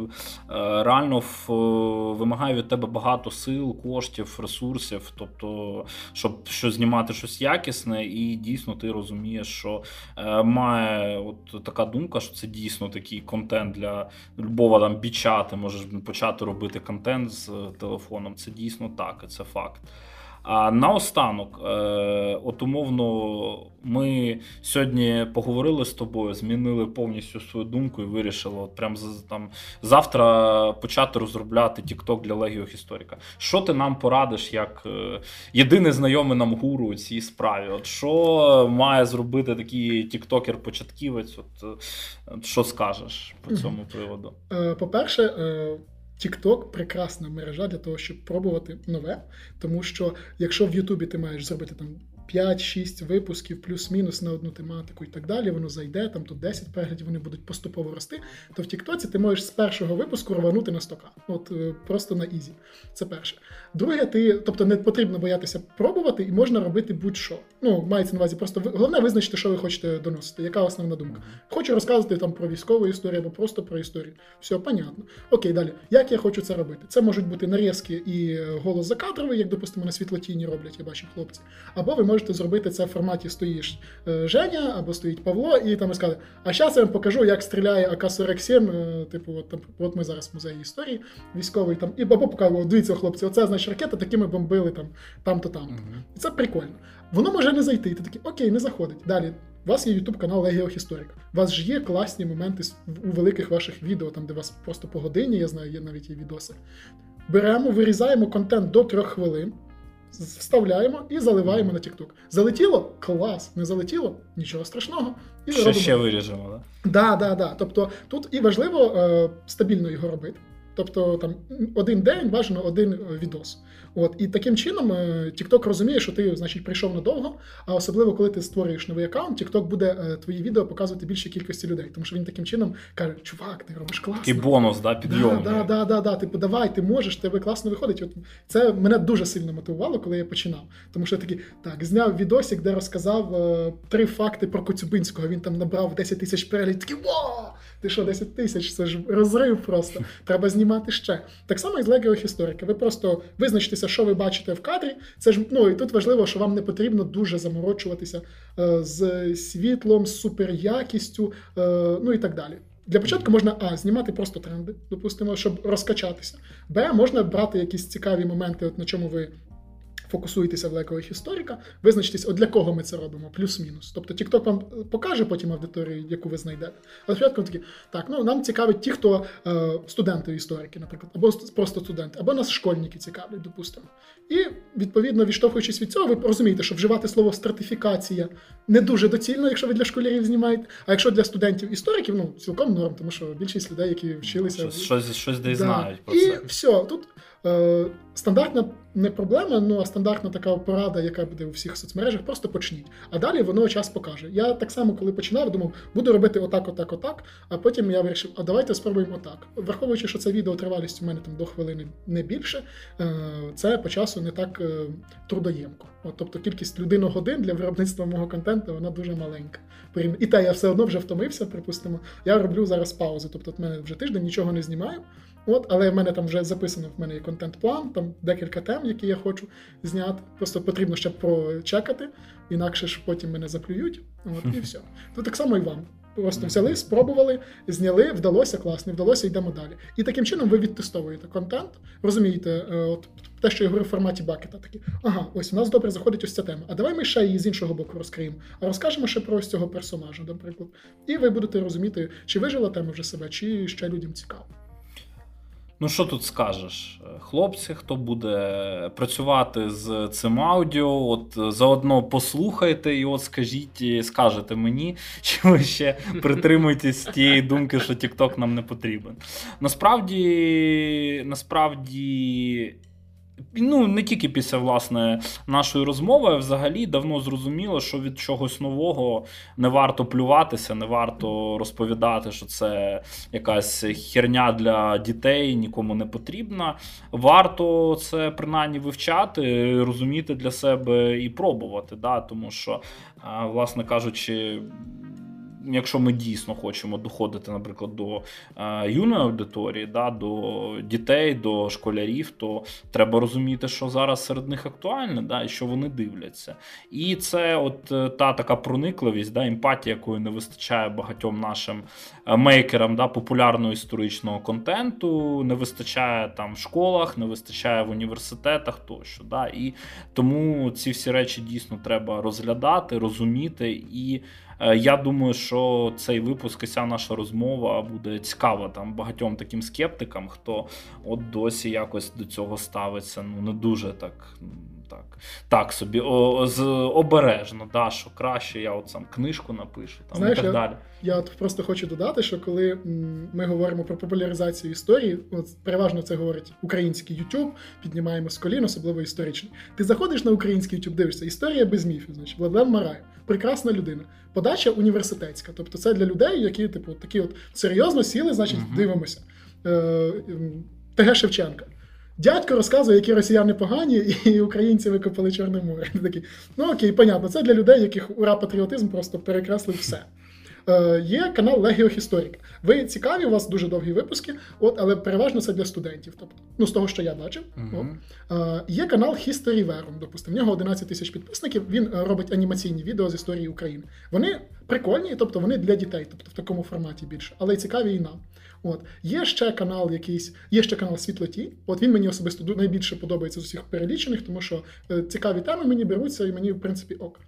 A: реально в, вимагає від тебе багато сил, коштів, ресурсів. Тобто, щоб що знімати щось якісне, і дійсно ти розумієш, що е, має от така думка, що це дійсно такий контент для любого там біча, ти можеш почати робити контент з телефоном. Це дійсно так, це факт. А наостанок, е, от умовно, ми сьогодні поговорили з тобою, змінили повністю свою думку і вирішили от прям там завтра почати розробляти TikTok для Легіо Історика. Що ти нам порадиш як е, єдиний знайомий нам гуру у цій справі? От Що має зробити такий тіктокер-початківець? От, от Що скажеш по цьому приводу?
C: Е, по-перше, TikTok прекрасна мережа для того, щоб пробувати нове. Тому що якщо в Ютубі ти маєш зробити там 5-6 випусків, плюс-мінус на одну тематику і так далі, воно зайде, там тут 10 переглядів, вони будуть поступово рости, то в Тіктоці ти можеш з першого випуску рванути на 100к. От е, просто на easy. Це перше. Друге, ти, тобто не потрібно боятися пробувати і можна робити будь-що. Ну, мається на увазі, просто головне визначити, що ви хочете доносити. Яка основна думка? Хочу розказувати там про військову історію або просто про історію. Все, понятно. Окей, далі. Як я хочу це робити? Це можуть бути нарізки і голос закадровий, як, допустимо, на світлотіні роблять, я бачу хлопці. Або ви можете можете зробити це в форматі стоїш е, Женя або стоїть Павло, і там сказати, а зараз я вам покажу, як стріляє АК-47. е, Типу, от, там, от ми зараз в музеї історії військовий там, і або покажу, дивіться, хлопці, оце значить ракета, такими бомбили там там-то там.
A: Мгм.
C: І це прикольно. Воно може не зайти. і Ти такий, окей, не заходить. Далі. У вас є YouTube канал Легіо Історик. У вас ж є класні моменти у великих ваших відео, там де вас просто по годині, я знаю, є навіть є відоси. Беремо, вирізаємо контент до трьох хвилин, вставляємо і заливаємо на TikTok. Залетіло? Клас. Не залетіло? Нічого страшного. І
A: Ще, ще виріжемо, да?
C: Да, да, да. Тобто тут і важливо е, стабільно його робити. Тобто там один день бажано один е, відос. От і таким чином е, TikTok розуміє, що ти, значить, прийшов надовго. А особливо, коли ти створюєш новий аккаунт, TikTok буде е, твої відео показувати більшій кількості людей, тому що він таким чином каже: Чувак, ти робиш класно.
A: Такий бонус, да, підйом.
C: Да, да, да, да, да. Типу, давай, ти можеш, тебе класно виходить. От це мене дуже сильно мотивувало, коли я починав. Тому що я такий, так, зняв відосик, де розказав е, три факти про Коцюбинського. Він там набрав 10 тисяч переглядів. Такий, во! Ти що, 10 тисяч? Це ж розрив просто. [laughs] Треба знімати ще. Так само і з Легіо історики. Ви просто визначтеся, що ви бачите в кадрі. Це ж ну і тут важливо, що вам не потрібно дуже заморочуватися е, з світлом, з суперякістю, е, ну і так далі. Для початку можна А, знімати просто тренди, допустимо, щоб розкачатися. Б, можна брати якісь цікаві моменти, от на чому ви фокусуєтеся в лекових історика, визначитись, от для кого ми це робимо, плюс-мінус. Тобто TikTok вам покаже потім аудиторію, яку ви знайдете. А спочатку такі, так, ну нам цікавить ті, хто е, студенти історики, наприклад, або просто студенти, або нас школьники цікавлять, допустимо. І відповідно, відштовхуючись від цього, ви розумієте, що вживати слово стратифікація не дуже доцільно, якщо ви для школярів знімаєте. А якщо для студентів істориків, ну цілком норм, тому що більшість людей, які вчилися
A: Щось, щось, щось десь
C: Да.
A: знають про
C: і все. Тут е, стандартна не проблема, ну а стандартна така порада, яка буде у всіх соцмережах, просто почніть. А далі воно час покаже. Я так само, коли починав, думав, буду робити отак, отак, отак. А потім я вирішив, а давайте спробуємо отак. Враховуючи, що це відео тривалість у мене там до хвилини не більше, е, це по часу не так е, трудоємко. От, тобто кількість людиногодин для виробництва мого контенту вона дуже маленька. І те, я все одно вже втомився, припустимо. Я роблю зараз паузи. Тобто, в мене вже тиждень нічого не знімаю. От, але в мене там вже записано, в мене є контент-план, там декілька тем, які я хочу зняти. Просто потрібно ще прочекати, інакше ж потім мене заплюють. От, і [laughs] все. То так само і вам. Просто взяли, спробували, зняли, вдалося, класно, вдалося, йдемо далі. І таким чином ви відтестовуєте контент, розумієте, е, от те, що я говорив в форматі бакета, такі, ага, ось у нас добре заходить ось ця тема. А давай ми ще її з іншого боку розкриємо. А розкажемо ще про ось цього персонажа, наприклад. І ви будете розуміти, чи вижила тема вже себе, чи ще людям цікаво.
A: Ну, що тут скажеш? Хлопці, хто буде працювати з цим аудіо, от заодно послухайте і от скажіть, скажете мені, [laughs] чи ви ще притримуєтесь тієї думки, що TikTok нам не потрібен. Насправді, насправді. Ну, не тільки після власне нашої розмови, взагалі давно зрозуміло, що від чогось нового не варто плюватися, не варто розповідати, що це якась херня для дітей, нікому не потрібна. Варто це принаймні вивчати, розуміти для себе і пробувати. Да? Тому що, власне кажучи, якщо ми дійсно хочемо доходити, наприклад, до е, юної аудиторії, да, до дітей, до школярів, то треба розуміти, що зараз серед них актуальне, да, і що вони дивляться. І це от е, та така проникливість, да, емпатія, якої не вистачає багатьом нашим е, мейкерам да, популярного історичного контенту, не вистачає там в школах, не вистачає в університетах тощо. Да, і тому ці всі речі дійсно треба розглядати, розуміти і. Е, Я думаю, що цей випуск і ця наша розмова буде цікава там багатьом таким скептикам, хто от досі якось до цього ставиться. Ну не дуже так. Так, так собі о, з, обережно, да, що краще я от сам книжку напишу там,
C: Знаєш,
A: і так
C: я-
A: далі.
C: Я от просто хочу додати, що коли ми говоримо про популяризацію історії, от переважно це говорить український YouTube, піднімаємо з колін, особливо історичний. Ти заходиш на український YouTube, дивишся, історія без міфів, значить, Владлен Марай, прекрасна людина. Подача університетська. Тобто це для людей, які, типу, такі от серйозно сіли, значить,
A: Мгм.
C: дивимося. Е, ТГ Шевченка. Дядько розказує, які росіяни погані, [laughs] і українці викопали Чорне море. Такі такий, ну окей, понятно, це для людей, яких ура патріотизм просто перекреслив все. Е, є канал Legio Historic. Ви цікаві, у вас дуже довгі випуски, от, але переважно це для студентів. Тобто, ну, з того, що я бачив.
A: Мгм.
C: От. Е, є канал History Verum, допустимо. В нього 11 тисяч підписників. Він робить анімаційні відео з історії України. Вони прикольні, тобто вони для дітей, тобто в такому форматі більше, але й цікаві і нам. От є ще канал, якийсь, є ще канал Світлоті. От він мені особисто найбільше подобається з усіх перелічених, тому що е, цікаві теми мені беруться, і мені, в принципі, ок.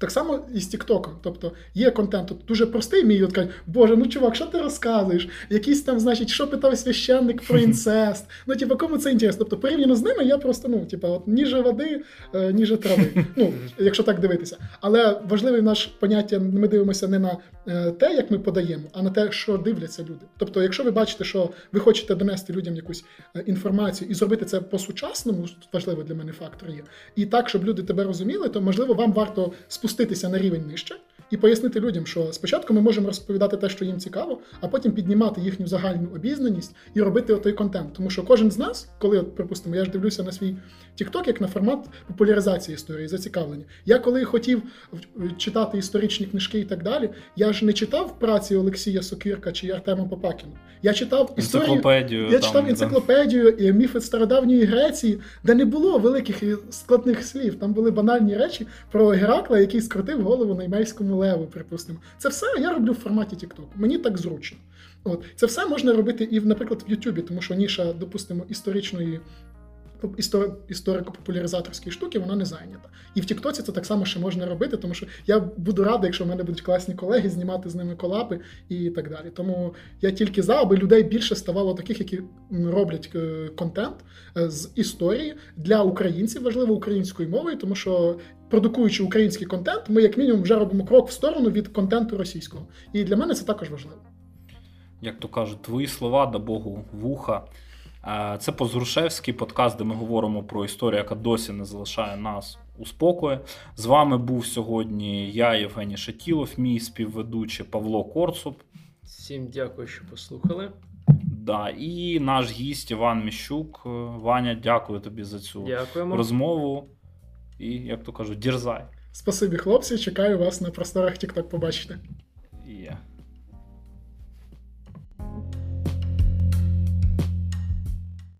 C: Так само і з Тіктоком. Тобто є контент от дуже простий, мій от кажуть, Боже, ну чувак, що ти розказуєш? Якийсь там, значить, що питав священник про [laughs] інцест. Ну, типу, кому це інтересно? Тобто, порівняно з ними, я просто, ну, типу, от ніже води, е, ніже трави. [laughs] Ну, якщо так дивитися. Але важливе наш поняття, ми дивимося не на е, те, як ми подаємо, а на те, що дивляться люди. Тобто, якщо ви бачите, що ви хочете донести людям якусь е, інформацію і зробити це по-сучасному, тут важливо для мене фактор є, і так, щоб люди тебе розуміли, то можливо вам варто спуститися на рівень нижче і пояснити людям, що спочатку ми можемо розповідати те, що їм цікаво, а потім піднімати їхню загальну обізнаність і робити отой контент. Тому що кожен з нас, коли, от, припустимо, я ж дивлюся на свій TikTok як на формат популяризації історії, зацікавлення. Я коли хотів читати історичні книжки і так далі, я ж не читав праці Олексія Сокирка чи Артема Попакіна. Я читав історію.
A: Енциклопедію.
C: Я
A: там,
C: читав енциклопедію і міфи стародавньої Греції, де не було великих і складних слів. Там були банальні речі про Геракла, який скрутив голову наймейському леву, припустимо. Це все я роблю в форматі TikTok. Мені так зручно. От це все можна робити і, наприклад, в Ютубі, тому що ніша, допустимо, історичної. Історико-популяризаторської штуки вона не зайнята. І в Тіктоці це так само ще можна робити, тому що я буду радий, якщо в мене будуть класні колеги, знімати з ними колапи і так далі. Тому я тільки за, аби людей більше ставало таких, які роблять е, контент е, з історії для українців, важливо українською мовою, тому що продукуючи український контент, ми як мінімум вже робимо крок в сторону від контенту російського. І для мене це також важливо.
A: як то кажуть, твої слова да Богу вуха. Е, Це Позрушевський подкаст, де ми говоримо про історію, яка досі не залишає нас у спокої. З вами був сьогодні я, Євгеній Шатілов, мій співведучий Павло Корцуб.
B: Всім дякую, що послухали.
A: Да, і наш гість Іван Міщук. Е, Ваня, дякую тобі за цю
B: Дякуємо.
A: розмову. І, як то кажуть, дірзай.
C: Спасибі, хлопці. Чекаю вас на просторах TikTok побачити.
A: І